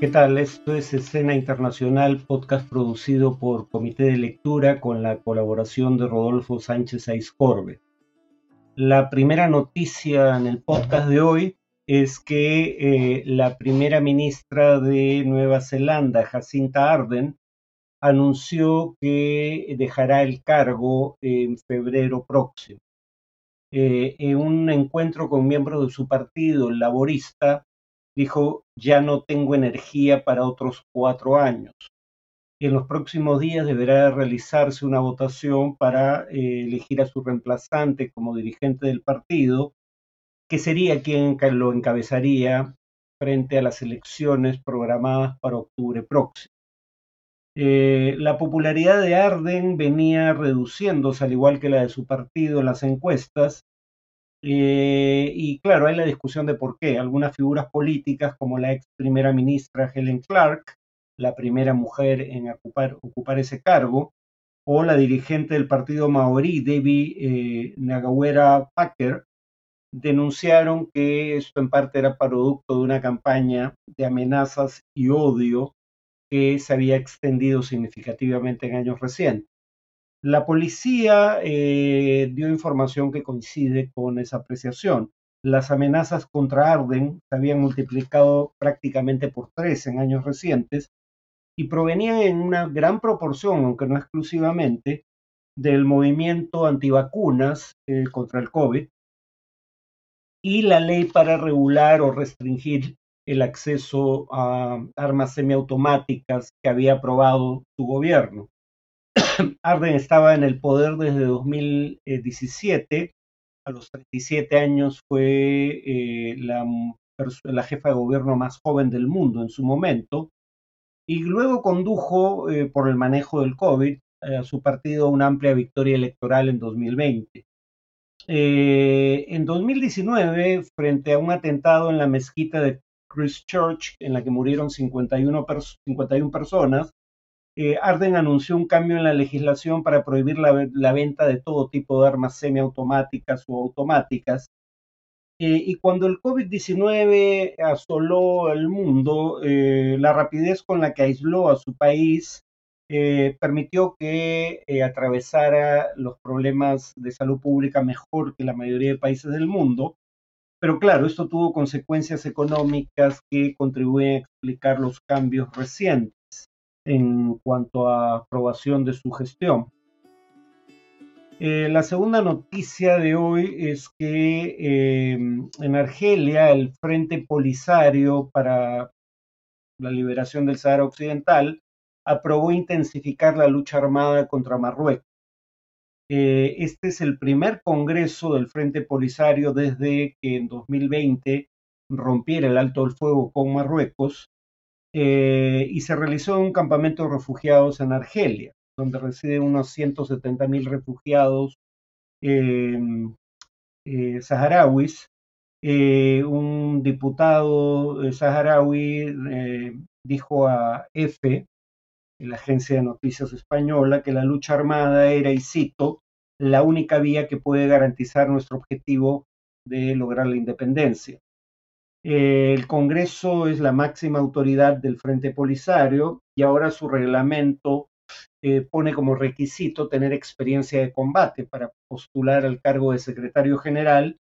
¿Qué tal? Esto es Escena Internacional, podcast producido por Comité de Lectura con la colaboración de Rodolfo Sánchez Aizcorbe. La primera noticia en el podcast de hoy es que eh, la primera ministra de Nueva Zelanda, Jacinta Arden, anunció que dejará el cargo en febrero próximo. Eh, en un encuentro con miembros de su partido, laborista, dijo, ya no tengo energía para otros cuatro años. En los próximos días deberá realizarse una votación para eh, elegir a su reemplazante como dirigente del partido, que sería quien lo encabezaría frente a las elecciones programadas para octubre próximo. Eh, la popularidad de Arden venía reduciéndose, al igual que la de su partido en las encuestas, eh, y claro, hay la discusión de por qué. Algunas figuras políticas, como la ex primera ministra Helen Clark, la primera mujer en ocupar, ese cargo, o la dirigente del partido maorí, Debbie eh, Nagawera Packer, denunciaron que esto en parte era producto de una campaña de amenazas y odio que se había extendido significativamente en años recientes. La policía eh, dio información que coincide con esa apreciación. Las amenazas contra Arden se habían multiplicado prácticamente por tres en años recientes y provenían en una gran proporción, aunque no exclusivamente, del movimiento antivacunas eh, contra el COVID y la ley para regular o restringir el acceso a armas semiautomáticas que había aprobado su gobierno. Arden estaba en el poder desde 2017. A los 37 años fue eh, la, jefa de gobierno más joven del mundo en su momento. Y luego condujo, eh, por el manejo del COVID, eh, a su partido una amplia victoria electoral en 2020. en 2019, frente a un atentado en la mezquita de Christchurch, en la que murieron 51, 51 personas, eh, Arden anunció un cambio en la legislación para prohibir la, venta de todo tipo de armas semiautomáticas o automáticas. Eh, y cuando el COVID-19 asoló el mundo, eh, la rapidez con la que aisló a su país permitió que atravesara los problemas de salud pública mejor que la mayoría de países del mundo. Pero claro, esto tuvo consecuencias económicas que contribuyen a explicar los cambios recientes en cuanto a aprobación de su gestión. Eh, la segunda noticia de hoy es que em, en Argelia el Frente Polisario para la Liberación del Sahara Occidental aprobó intensificar la lucha armada contra Marruecos. Eh, este es el primer congreso del Frente Polisario desde que en 2020 rompiera el alto el fuego con Marruecos eh, y se realizó un campamento de refugiados en Argelia, donde residen unos 170 mil refugiados em, eh, saharauis. Eh, un diputado saharaui dijo a EFE, la agencia de noticias española, que la lucha armada era, y cito, la única vía que puede garantizar nuestro objetivo de lograr la independencia. Eh, el Congreso es la máxima autoridad del Frente Polisario y ahora su reglamento eh, pone como requisito tener experiencia de combate para postular al cargo de secretario general,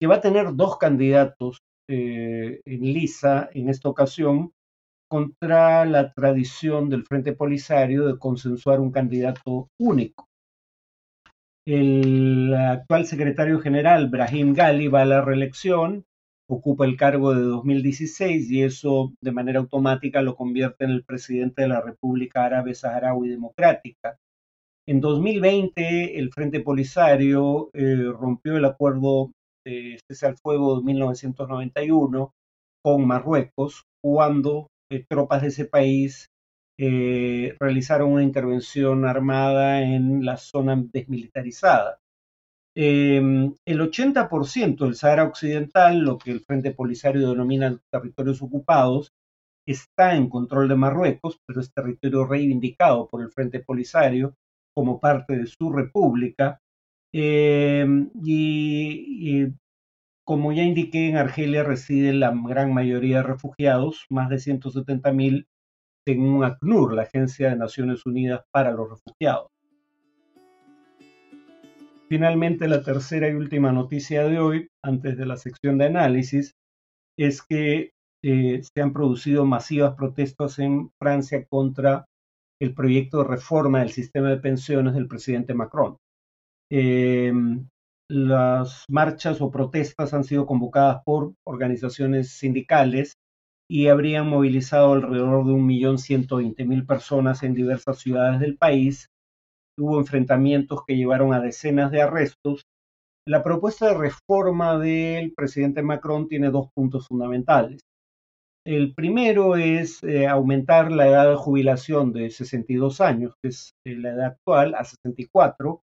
que va a tener dos candidatos eh, en lisa en esta ocasión contra la tradición del Frente Polisario de consensuar un candidato único. El actual secretario general, Brahim Gali, va a la reelección ocupa el cargo de 2016 y eso de manera automática lo convierte en el presidente de la República Árabe Saharaui Democrática. En 2020, el Frente Polisario eh, rompió el acuerdo de cese al fuego de 1991 con Marruecos, cuando eh, tropas de ese país eh, realizaron una intervención armada en la zona desmilitarizada. Em, el 80% del Sahara Occidental, lo que el Frente Polisario denomina territorios ocupados, está en control de Marruecos, pero es territorio reivindicado por el Frente Polisario como parte de su república. Em, y, como ya indiqué, en Argelia reside la gran mayoría de refugiados, más de 170.000 según ACNUR, la Agencia de Naciones Unidas para los Refugiados. Finalmente, la tercera y última noticia de hoy, antes de la sección de análisis, es que eh, se han producido masivas protestas en Francia contra el proyecto de reforma del sistema de pensiones del presidente Macron. Em, las marchas o protestas han sido convocadas por organizaciones sindicales y habrían movilizado alrededor de 1.120.000 personas en diversas ciudades del país. Hubo enfrentamientos que llevaron a decenas de arrestos. La propuesta de reforma del presidente Macron tiene dos puntos fundamentales. El primero es eh, aumentar la edad de jubilación de 62 años, que es eh, la edad actual, a 64,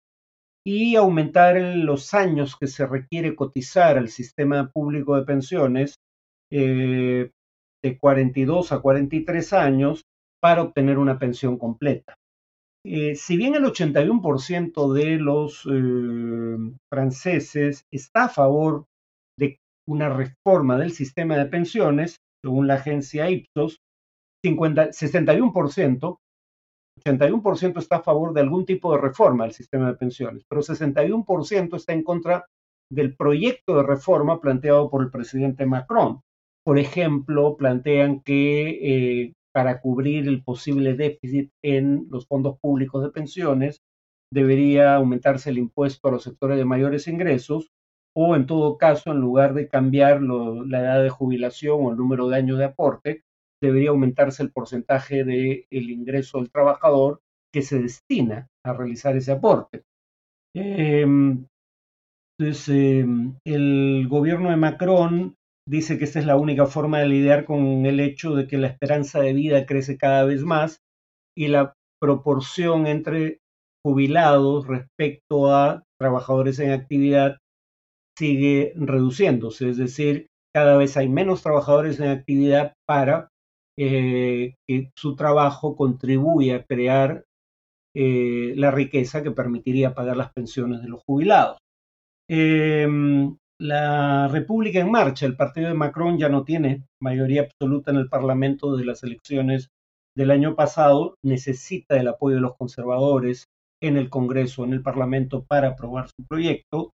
y aumentar los años que se requiere cotizar al sistema público de pensiones eh, de 42 a 43 años para obtener una pensión completa. Eh, si bien el 81% de los eh, franceses está a favor de una reforma del sistema de pensiones, según la agencia Ipsos, 50, 61%, 81% está a favor de algún tipo de reforma del sistema de pensiones, pero 61% está en contra del proyecto de reforma planteado por el presidente Macron. Por ejemplo, plantean que eh, para cubrir el posible déficit en los fondos públicos de pensiones debería aumentarse el impuesto a los sectores de mayores ingresos o en todo caso, en lugar de cambiar la edad de jubilación o el número de años de aporte, debería aumentarse el porcentaje del ingreso del trabajador que se destina a realizar ese aporte. Em, entonces, em, el gobierno de Macron dice que esta es la única forma de lidiar con el hecho de que la esperanza de vida crece cada vez más y la proporción entre jubilados respecto a trabajadores en actividad sigue reduciéndose, es decir, cada vez hay menos trabajadores en actividad para eh, que su trabajo contribuya a crear eh, la riqueza que permitiría pagar las pensiones de los jubilados. Em, la República en Marcha, el partido de Macron ya no tiene mayoría absoluta en el Parlamento de las elecciones del año pasado, necesita el apoyo de los conservadores en el Congreso, en el Parlamento, para aprobar su proyecto.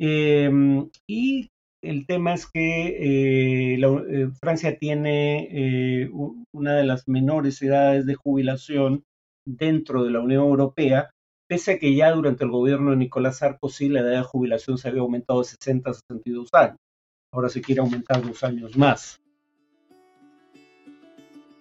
Em, y el tema es que eh, eh, Francia tiene eh, una de las menores edades de jubilación dentro de la Unión Europea pese a que ya durante el gobierno de Nicolás Sarkozy la edad de jubilación se había aumentado de 60 a 62 años. Ahora se quiere aumentar dos años más.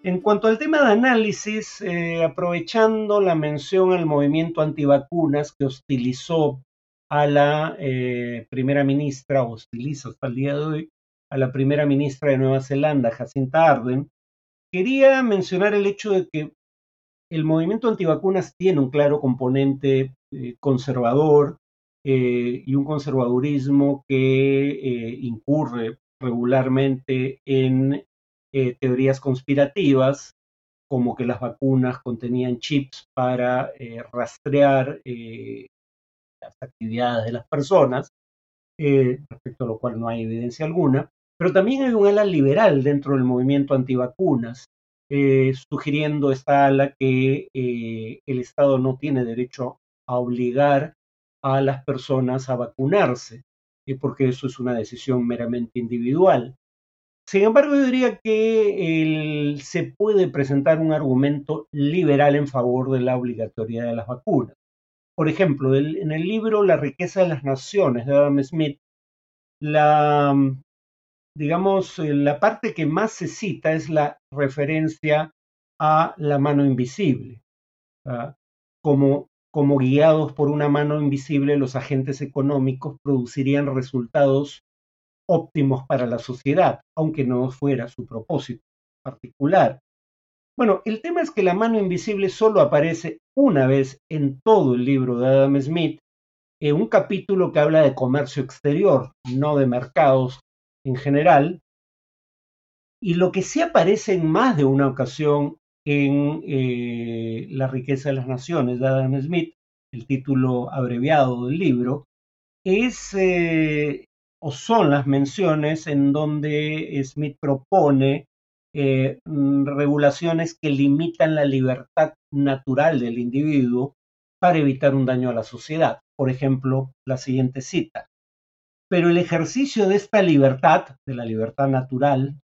En cuanto al tema de análisis, eh, aprovechando la mención al movimiento antivacunas que hostilizó a la eh, primera ministra, hostiliza hasta el día de hoy, a la primera ministra de Nueva Zelanda, Jacinta Arden, quería mencionar el hecho de que el movimiento antivacunas tiene un claro componente eh, conservador eh, y un conservadurismo que eh, incurre regularmente en teorías conspirativas, como que las vacunas contenían chips para rastrear las actividades de las personas, respecto a lo cual no hay evidencia alguna. Pero también hay un ala liberal dentro del movimiento antivacunas, eh, sugiriendo esta ala que eh, el Estado no tiene derecho a obligar a las personas a vacunarse, eh, porque eso es una decisión meramente individual. Sin embargo, yo diría que se puede presentar un argumento liberal en favor de la obligatoriedad de las vacunas. Por ejemplo, en el libro La riqueza de las naciones de Adam Smith, la digamos, eh, la parte que más se cita es la referencia a la mano invisible. Como, como guiados por una mano invisible, los agentes económicos producirían resultados óptimos para la sociedad, aunque no fuera su propósito particular. Bueno, el tema es que la mano invisible solo aparece una vez en todo el libro de Adam Smith, en un capítulo que habla de comercio exterior, no de mercados en general, y lo que sí aparece en más de una ocasión en eh, La riqueza de las naciones de Adam Smith, el título abreviado del libro, es eh, o son las menciones en donde Smith propone eh, regulaciones que limitan la libertad natural del individuo para evitar un daño a la sociedad. Por ejemplo, la siguiente cita. Pero el ejercicio de esta libertad, de la libertad natural,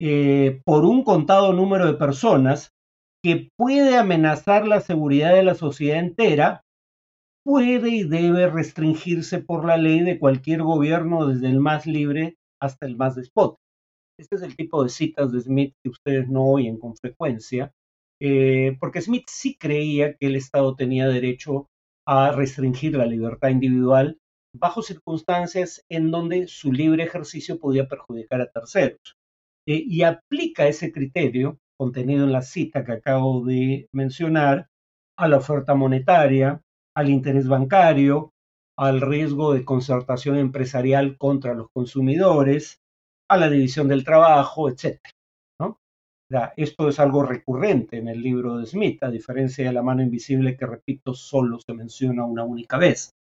eh, por un contado número de personas que puede amenazar la seguridad de la sociedad entera, puede y debe restringirse por la ley de cualquier gobierno, desde el más libre hasta el más despótico. Este es el tipo de citas de Smith que ustedes no oyen con frecuencia, eh, porque Smith sí creía que el Estado tenía derecho a restringir la libertad individual bajo circunstancias en donde su libre ejercicio podía perjudicar a terceros. Eh, y aplica ese criterio contenido en la cita que acabo de mencionar a la oferta monetaria, al interés bancario, al riesgo de concertación empresarial contra los consumidores, a la división del trabajo, etc. esto es algo recurrente en el libro de Smith, a diferencia de la mano invisible que, repito, solo se menciona una única vez.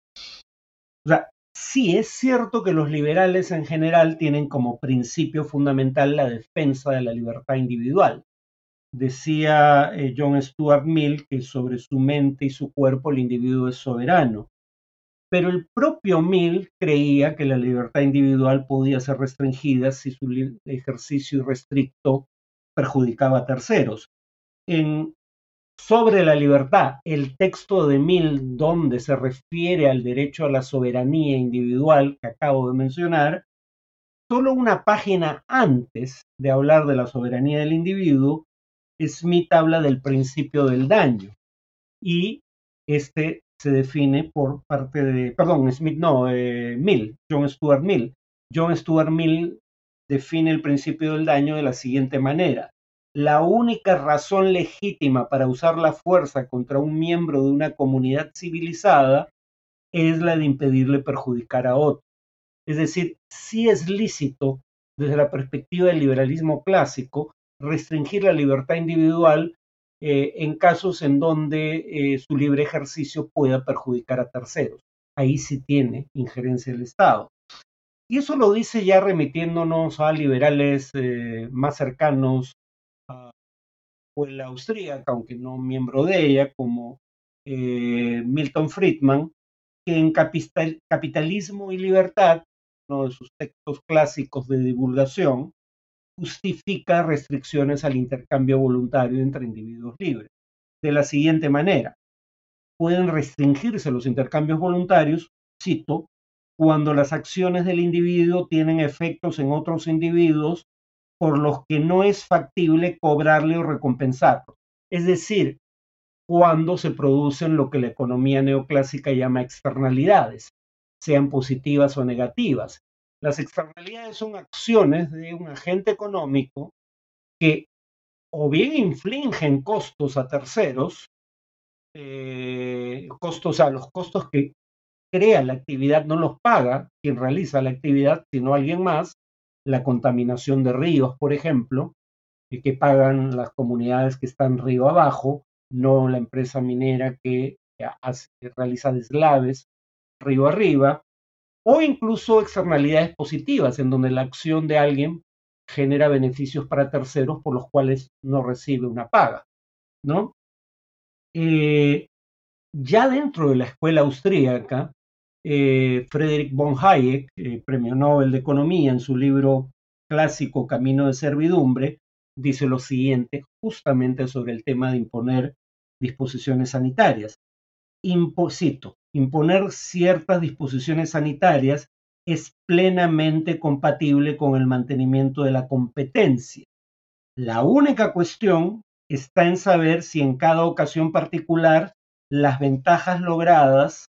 O sea, sí es cierto que los liberales en general tienen como principio fundamental la defensa de la libertad individual. Decía eh, John Stuart Mill que sobre su mente y su cuerpo el individuo es soberano pero el propio Mill creía que la libertad individual podía ser restringida si su ejercicio irrestricto perjudicaba a terceros. En sobre la libertad, el texto de Mill, donde se refiere al derecho a la soberanía individual que acabo de mencionar, solo una página antes de hablar de la soberanía del individuo, Smith habla del principio del daño y este se define por parte de, perdón, Smith no, eh, Mill, John Stuart Mill. John Stuart Mill define el principio del daño de la siguiente manera. La única razón legítima para usar la fuerza contra un miembro de una comunidad civilizada es la de impedirle perjudicar a otro. Es decir, si es lícito, desde la perspectiva del liberalismo clásico, restringir la libertad individual eh, en casos en donde eh, su libre ejercicio pueda perjudicar a terceros. Ahí sí tiene injerencia el Estado. Y eso lo dice ya remitiéndonos a liberales eh, más cercanos la austríaca, aunque no miembro de ella, como Milton Friedman, que en Capitalismo y Libertad, uno de sus textos clásicos de divulgación, justifica restricciones al intercambio voluntario entre individuos libres. De la siguiente manera, pueden restringirse los intercambios voluntarios, cito, cuando las acciones del individuo tienen efectos en otros individuos por los que no es factible cobrarle o recompensarlo. Es decir, cuando se producen lo que la economía neoclásica llama externalidades, sean positivas o negativas, las externalidades son acciones de un agente económico que o bien infligen costos a terceros, eh, costos a los costos que crea la actividad no los paga quien realiza la actividad, sino alguien más, la contaminación de ríos, por ejemplo, que pagan las comunidades que están río abajo, no la empresa minera que realiza deslaves río arriba, o incluso externalidades positivas, en donde la acción de alguien genera beneficios para terceros por los cuales no recibe una paga, ¿no? Eh, ya dentro de la escuela austríaca, eh, Friedrich von Hayek, eh, premio Nobel de Economía, en su libro clásico Camino de Servidumbre, dice lo siguiente justamente sobre el tema de imponer disposiciones sanitarias. Imposito, imponer ciertas disposiciones sanitarias es plenamente compatible con el mantenimiento de la competencia. La única cuestión está en saber si en cada ocasión particular las ventajas logradas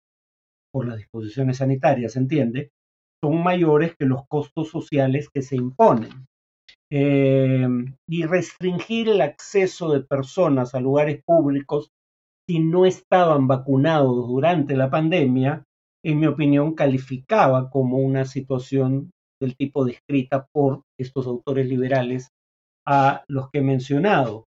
por las disposiciones sanitarias, entiende, son mayores que los costos sociales que se imponen. Eh, y restringir el acceso de personas a lugares públicos si no estaban vacunados durante la pandemia, en mi opinión, calificaba como una situación del tipo descrita por estos autores liberales a los que he mencionado.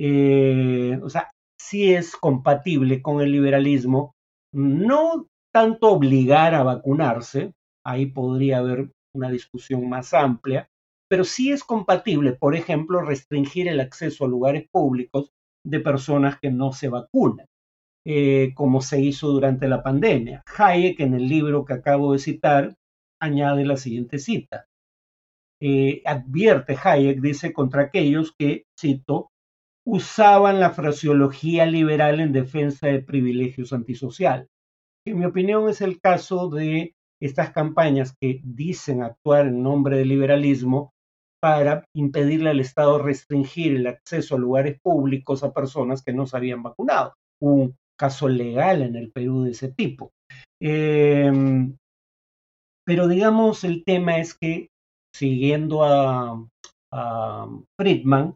Eh, o sea, sí es compatible con el liberalismo, no tanto obligar a vacunarse, ahí podría haber una discusión más amplia, pero sí es compatible, por ejemplo, restringir el acceso a lugares públicos de personas que no se vacunan, eh, como se hizo durante la pandemia. Hayek, en el libro que acabo de citar, añade la siguiente cita. Eh, advierte Hayek, dice, contra aquellos que, cito, usaban la fraseología liberal en defensa de privilegios antisociales. En mi opinión es el caso de estas campañas que dicen actuar en nombre del liberalismo para impedirle al Estado restringir el acceso a lugares públicos a personas que no se habían vacunado. Un caso legal en el Perú de ese tipo. Em, pero digamos, el tema es que, siguiendo a, Friedman,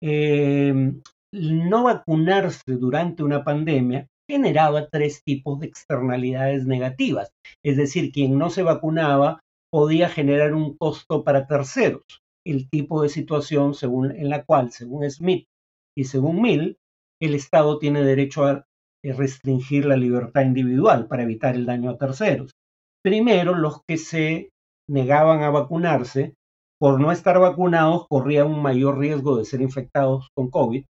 em, no vacunarse durante una pandemia generaba tres tipos de externalidades negativas. Es decir, quien no se vacunaba podía generar un costo para terceros el tipo de situación según, en la cual, según Smith y según Mill, el Estado tiene derecho a eh, restringir la libertad individual para evitar el daño a terceros. Primero, los que se negaban a vacunarse, por no estar vacunados, corrían un mayor riesgo de ser infectados con COVID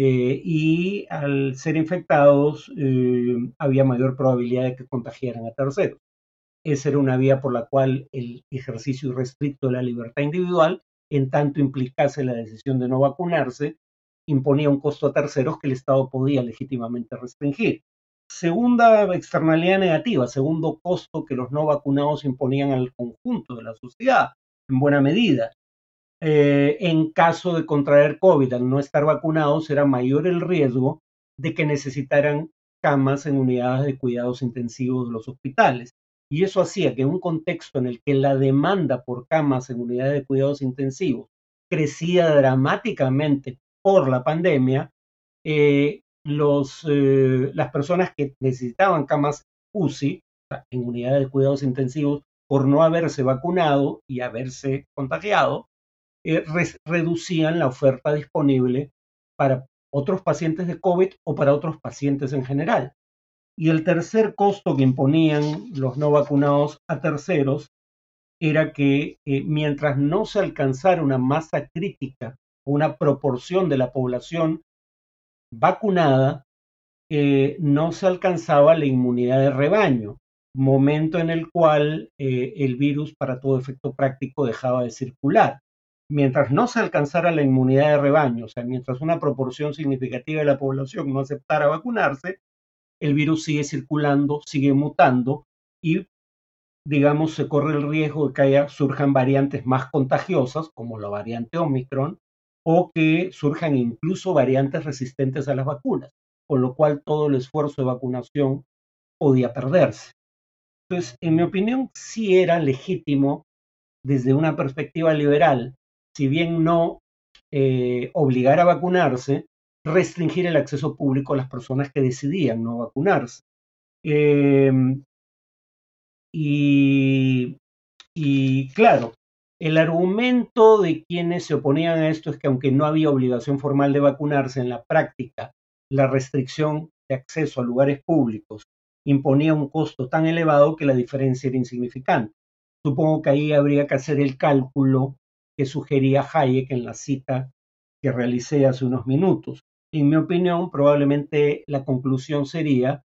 eh, y al ser infectados eh, había mayor probabilidad de que contagiaran a terceros. Esa era una vía por la cual el ejercicio irrestricto de la libertad individual, en tanto implicase la decisión de no vacunarse, imponía un costo a terceros que el Estado podía legítimamente restringir. Segunda externalidad negativa, segundo costo que los no vacunados imponían al conjunto de la sociedad, en buena medida. Eh, en caso de contraer COVID al no estar vacunados, era mayor el riesgo de que necesitaran camas en unidades de cuidados intensivos de los hospitales. Y eso hacía que en un contexto en el que la demanda por camas en unidades de cuidados intensivos crecía dramáticamente por la pandemia, eh, eh, las personas que necesitaban camas UCI en unidades de cuidados intensivos por no haberse vacunado y haberse contagiado, eh, reducían la oferta disponible para otros pacientes de COVID o para otros pacientes en general. Y el tercer costo que imponían los no vacunados a terceros era que eh, mientras no se alcanzara una masa crítica o una proporción de la población vacunada, eh, no se alcanzaba la inmunidad de rebaño, momento en el cual el virus para todo efecto práctico dejaba de circular. Mientras no se alcanzara la inmunidad de rebaño, o sea, mientras una proporción significativa de la población no aceptara vacunarse, el virus sigue circulando, sigue mutando y, digamos, se corre el riesgo de que haya, surjan variantes más contagiosas, como la variante Omicron, o que surjan incluso variantes resistentes a las vacunas, con lo cual todo el esfuerzo de vacunación podía perderse. Entonces, en mi opinión, sí era legítimo desde una perspectiva liberal, si bien no eh, obligar a vacunarse, restringir el acceso público a las personas que decidían no vacunarse. Em, y, y claro, el argumento de quienes se oponían a esto es que aunque no había obligación formal de vacunarse, en la práctica la restricción de acceso a lugares públicos imponía un costo tan elevado que la diferencia era insignificante. Supongo que ahí habría que hacer el cálculo que sugería Hayek en la cita que realicé hace unos minutos en mi opinión, probablemente la conclusión sería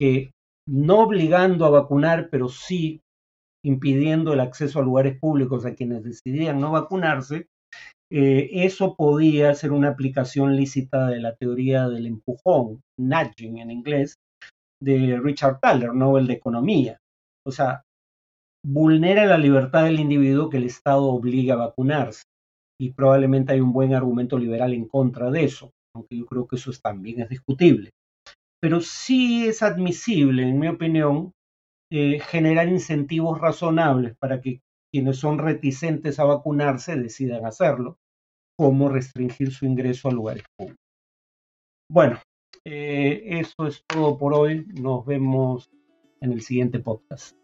que no obligando a vacunar, pero sí impidiendo el acceso a lugares públicos a quienes decidían no vacunarse, eh, eso podía ser una aplicación lícita de la teoría del empujón, nudging en inglés, de Richard Thaler, Nobel de Economía. O sea, vulnera la libertad del individuo que el Estado obliga a vacunarse. Y probablemente hay un buen argumento liberal en contra de eso aunque yo creo que eso también es discutible. Pero sí es admisible, en mi opinión, eh, generar incentivos razonables para que quienes son reticentes a vacunarse decidan hacerlo, como restringir su ingreso a lugares públicos. Bueno, eh, eso es todo por hoy. Nos vemos en el siguiente podcast.